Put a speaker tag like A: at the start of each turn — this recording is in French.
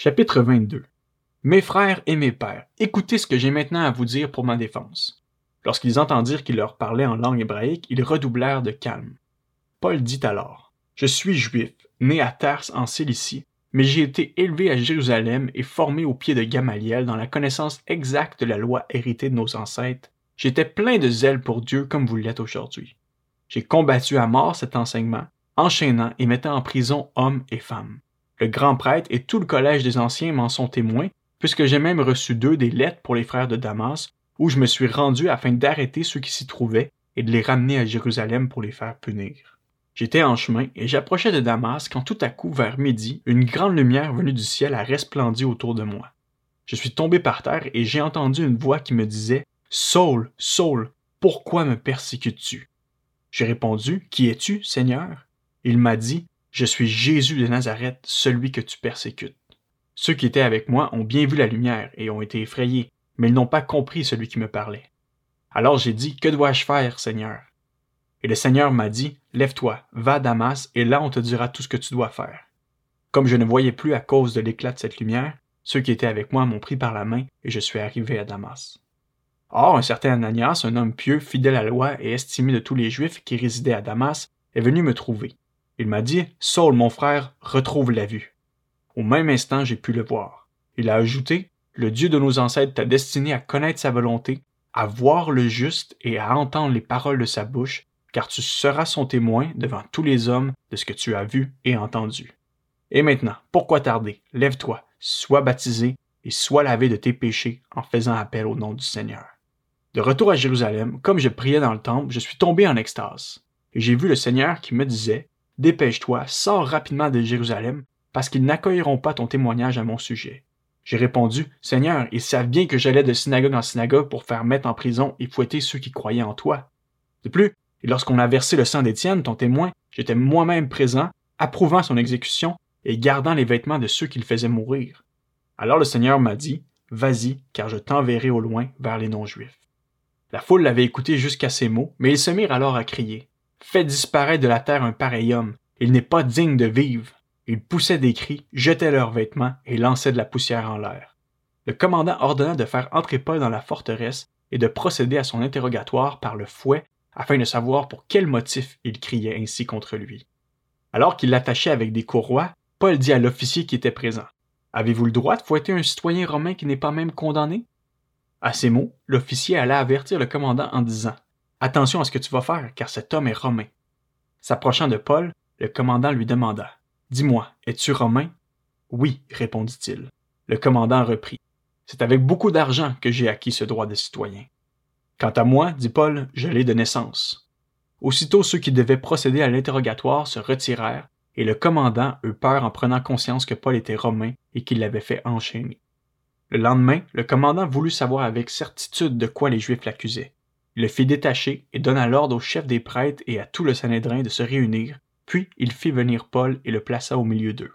A: Chapitre 22 Mes frères et mes pères, écoutez ce que j'ai maintenant à vous dire pour ma défense. Lorsqu'ils entendirent qu'il leur parlait en langue hébraïque, ils redoublèrent de calme. Paul dit alors Je suis juif, né à Tarse en Cilicie, mais j'ai été élevé à Jérusalem et formé au pied de Gamaliel dans la connaissance exacte de la loi héritée de nos ancêtres. J'étais plein de zèle pour Dieu comme vous l'êtes aujourd'hui. J'ai combattu à mort cet enseignement, enchaînant et mettant en prison hommes et femmes. Le grand prêtre et tout le collège des anciens m'en sont témoins, puisque j'ai même reçu d'eux des lettres pour les frères de Damas, où je me suis rendu afin d'arrêter ceux qui s'y trouvaient et de les ramener à Jérusalem pour les faire punir. J'étais en chemin et j'approchais de Damas quand tout à coup, vers midi, une grande lumière venue du ciel a resplendi autour de moi. Je suis tombé par terre et j'ai entendu une voix qui me disait Saul, Saul, pourquoi me persécutes-tu J'ai répondu Qui es-tu, Seigneur Il m'a dit Je suis Jésus de Nazareth, celui que tu persécutes. Ceux qui étaient avec moi ont bien vu la lumière et ont été effrayés, mais ils n'ont pas compris celui qui me parlait. Alors j'ai dit, Que dois-je faire, Seigneur? Et le Seigneur m'a dit, Lève-toi, va à Damas, et là on te dira tout ce que tu dois faire. Comme je ne voyais plus à cause de l'éclat de cette lumière, ceux qui étaient avec moi m'ont pris par la main, et je suis arrivé à Damas. Or, un certain Ananias, un homme pieux, fidèle à la loi et estimé de tous les Juifs qui résidaient à Damas, est venu me trouver. Il m'a dit, Saul, mon frère, retrouve la vue. Au même instant, j'ai pu le voir. Il a ajouté, le Dieu de nos ancêtres t'a destiné à connaître sa volonté, à voir le juste et à entendre les paroles de sa bouche, car tu seras son témoin devant tous les hommes de ce que tu as vu et entendu. Et maintenant, pourquoi tarder? Lève-toi, sois baptisé et sois lavé de tes péchés en faisant appel au nom du Seigneur. De retour à Jérusalem, comme je priais dans le temple, je suis tombé en extase. Et j'ai vu le Seigneur qui me disait, Dépêche-toi, sors rapidement de Jérusalem, parce qu'ils n'accueilleront pas ton témoignage à mon sujet. J'ai répondu, Seigneur, ils savent bien que j'allais de synagogue en synagogue pour faire mettre en prison et fouetter ceux qui croyaient en toi. De plus, lorsqu'on a versé le sang d'Étienne, ton témoin, j'étais moi-même présent, approuvant son exécution et gardant les vêtements de ceux qui le faisaient mourir. Alors le Seigneur m'a dit, Vas-y, car je t'enverrai au loin vers les non-juifs. La foule l'avait écouté jusqu'à ces mots, mais ils se mirent alors à crier. Fais disparaître de la terre un pareil homme, il n'est pas digne de vivre. Ils poussaient des cris, jetaient leurs vêtements et lançaient de la poussière en l'air. Le commandant ordonna de faire entrer Paul dans la forteresse et de procéder à son interrogatoire par le fouet afin de savoir pour quel motif il criait ainsi contre lui. Alors qu'il l'attachait avec des courroies, Paul dit à l'officier qui était présent Avez-vous le droit de fouetter un citoyen romain qui n'est pas même condamné À ces mots, l'officier alla avertir le commandant en disant Attention à ce que tu vas faire, car cet homme est romain. S'approchant de Paul, le commandant lui demanda Dis-moi, es-tu romain? Oui, répondit-il. Le commandant reprit. C'est avec beaucoup d'argent que j'ai acquis ce droit de citoyen. Quant à moi, dit Paul, je l'ai de naissance. Aussitôt ceux qui devaient procéder à l'interrogatoire se retirèrent, et le commandant eut peur en prenant conscience que Paul était romain et qu'il l'avait fait enchaîner. Le lendemain, le commandant voulut savoir avec certitude de quoi les Juifs l'accusaient. Il le fit détacher et donna l'ordre au chef des prêtres et à tout le Sanhédrin de se réunir puis il fit venir Paul et le plaça au milieu d'eux.